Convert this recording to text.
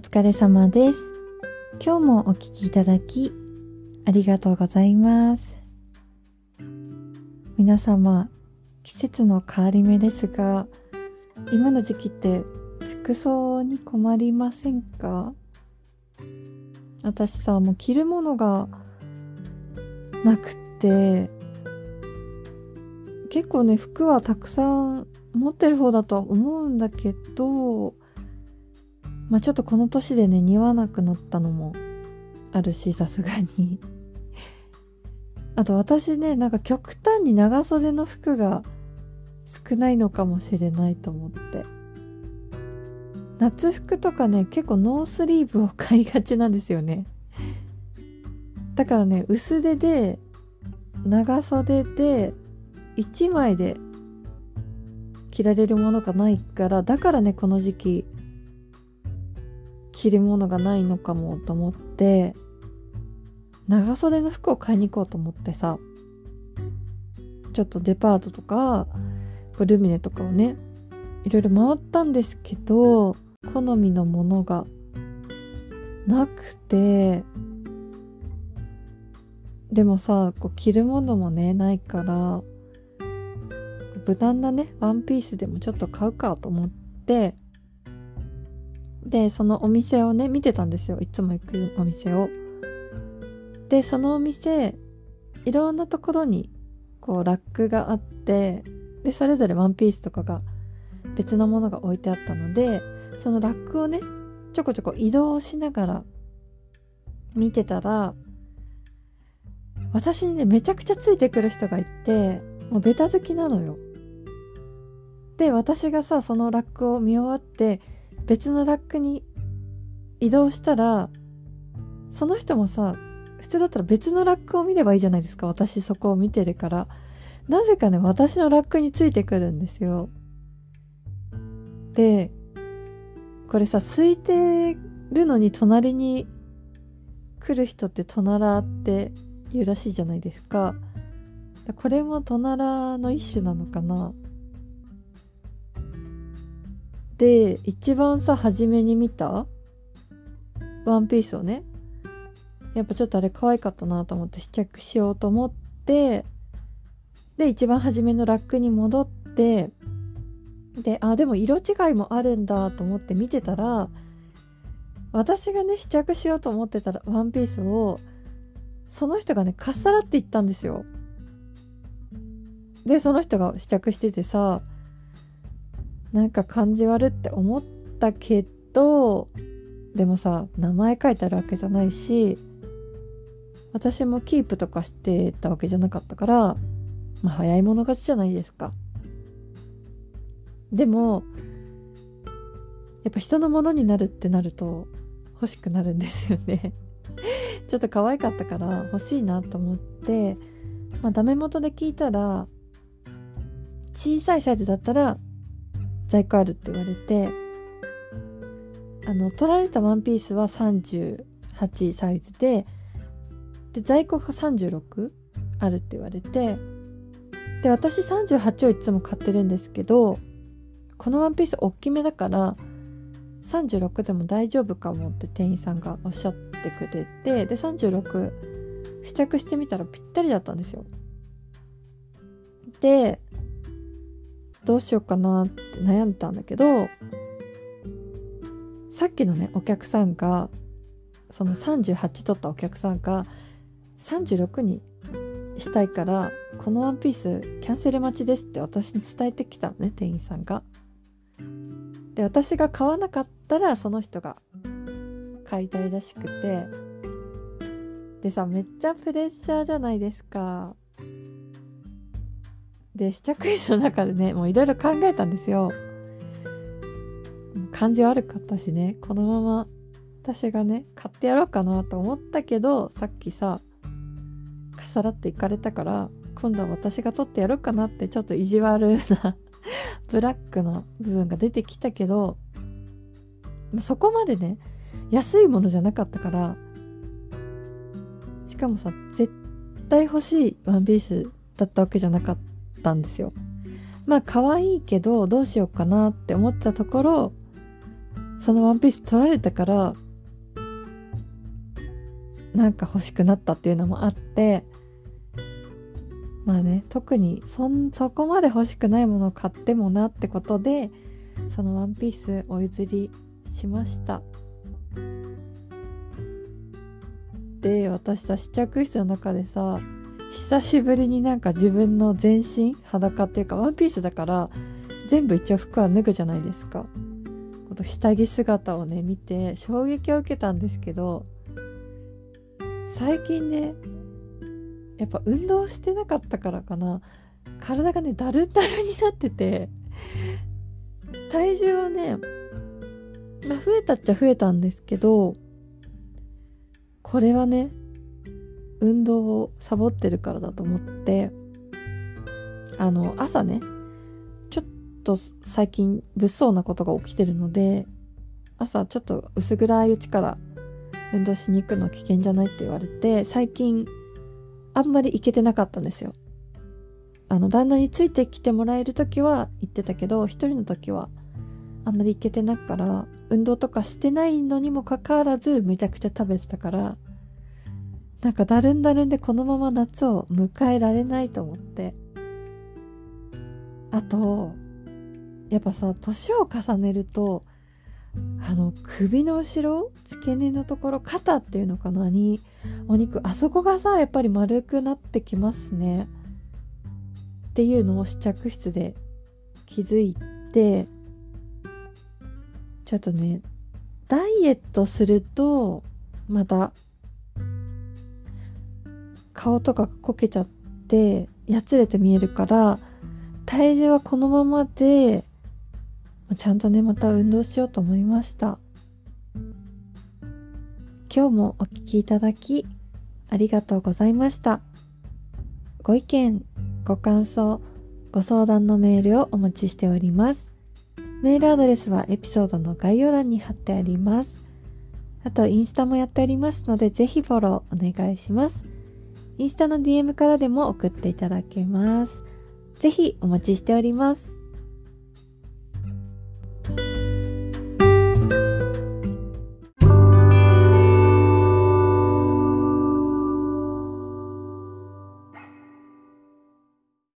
疲れ様です。今日もお聞きいただき、ありがとうございます。皆様、季節の変わり目ですが、今の時期って服装に困りませんか？私さ、もう着るものがなくて、結構ね、服はたくさん持ってる方だとは思うんだけど、まあちょっとこの年でね、似合わなくなったのもあるし、さすがに。あと私ね、なんか極端に長袖の服が少ないのかもしれないと思って。夏服とかね、結構ノースリーブを買いがちなんですよね。だからね、薄手で、長袖で、1枚で着られるものがないから、だからね、この時期、着るものがないのかもと思って、長袖の服を買いに行こうと思ってさ、ちょっとデパートとか、ルミネとかをね、いろいろ回ったんですけど、好みのものがなくて、でもさ、こう着るものもね、ないから、無難なね、ワンピースでもちょっと買うかと思って、で、そのお店をね、見てたんですよ。いつも行くお店を。で、そのお店、いろんなところに、こう、ラックがあって、で、それぞれワンピースとかが、別のものが置いてあったので、そのラックをね、ちょこちょこ移動しながら、見てたら、私にね、めちゃくちゃついてくる人がいて、もうベタ好きなのよ。で、私がさ、そのラックを見終わって、別のラックに移動したら、その人もさ、普通だったら別のラックを見ればいいじゃないですか。私そこを見てるから。なぜかね、私のラックについてくるんですよ。で、これさ、空いてるのに隣に来る人ってトナラって言うらしいじゃないですか。これもトナラの一種なのかなで、一番さ、初めに見たワンピースをね、やっぱちょっとあれ可愛かったなと思って試着しようと思って、で、一番初めのラックに戻って、で、あ、でも色違いもあるんだと思って見てたら、私がね、試着しようと思ってたらワンピースを、その人がね、かっさらっていったんですよ。で、その人が試着しててさ、なんか感じ悪って思ったけど、でもさ、名前書いてあるわけじゃないし、私もキープとかしてたわけじゃなかったから、まあ早い者勝ちじゃないですか。でも、やっぱ人のものになるってなると欲しくなるんですよね。ちょっと可愛かったから欲しいなと思って、まあダメ元で聞いたら、小さいサイズだったら在庫あるって言われて、あの、取られたワンピースは38サイズで、で、在庫が36あるって言われて、で、私38をいつも買ってるんですけど、このワンピース大きめだから、36でも大丈夫かもって店員さんがおっしゃってくれて、で、36試着してみたらぴったりだったんですよ。で、どうしようかなって悩んだんだけど、さっきのね、お客さんが、その38取ったお客さんが、36にしたいから、このワンピースキャンセル待ちですって私に伝えてきたのね、店員さんが。で、私が買わなかったら、その人が買いたいらしくて、でさ、めっちゃプレッシャーじゃないですか。で、試着室の中でね、もういろいろ考えたんですよ。感じ悪かったしね、このまま私がね、買ってやろうかなと思ったけど、さっきさ、かさらっていかれたから、今度は私が取ってやろうかなってちょっと意地悪な ブラックな部分が出てきたけど、そこまでね、安いものじゃなかったから、しかもさ、絶対欲しいワンピースだったわけじゃなかったんですよ。まあ可愛いけどどうしようかなって思ったところ、そのワンピース取られたからなんか欲しくなったっていうのもあってまあね特にそんそこまで欲しくないものを買ってもなってことでそのワンピースお譲りしましたで私さ試着室の中でさ久しぶりになんか自分の全身裸っていうかワンピースだから全部一応服は脱ぐじゃないですか。この下着姿をね見て衝撃を受けたんですけど最近ねやっぱ運動してなかったからかな。体がねだるだるになってて体重はねまあ増えたっちゃ増えたんですけどこれはね運動をサボってるからだと思ってあの朝ねちょっと最近物騒なことが起きてるので朝ちょっと薄暗いうちから運動しに行くの危険じゃないって言われて最近あんまり行けてなかったんですよ。あの旦那についてきてもらえる時は行ってたけど一人の時はあんまり行けてなくから運動とかしてないのにもかかわらずめちゃくちゃ食べてたからなんかだるんだるんでこのまま夏を迎えられないと思って。あとやっぱさ年を重ねるとあの首の後ろ付け根のところ肩っていうのかなにお肉あそこがさやっぱり丸くなってきますね。っていうのを試着室で気づいてちょっとねダイエットするとまた顔とかがこけちゃってやつれて見えるから体重はこのままでちゃんとねまた運動しようと思いました。今日もお聴きいただきありがとうございました。ご意見ご感想ご相談のメールをお待ちしております。メールアドレスはエピソードの概要欄に貼ってあります。あとインスタもやっておりますのでぜひフォローお願いします。インスタの DM からでも送っていただけます。ぜひお待ちしております。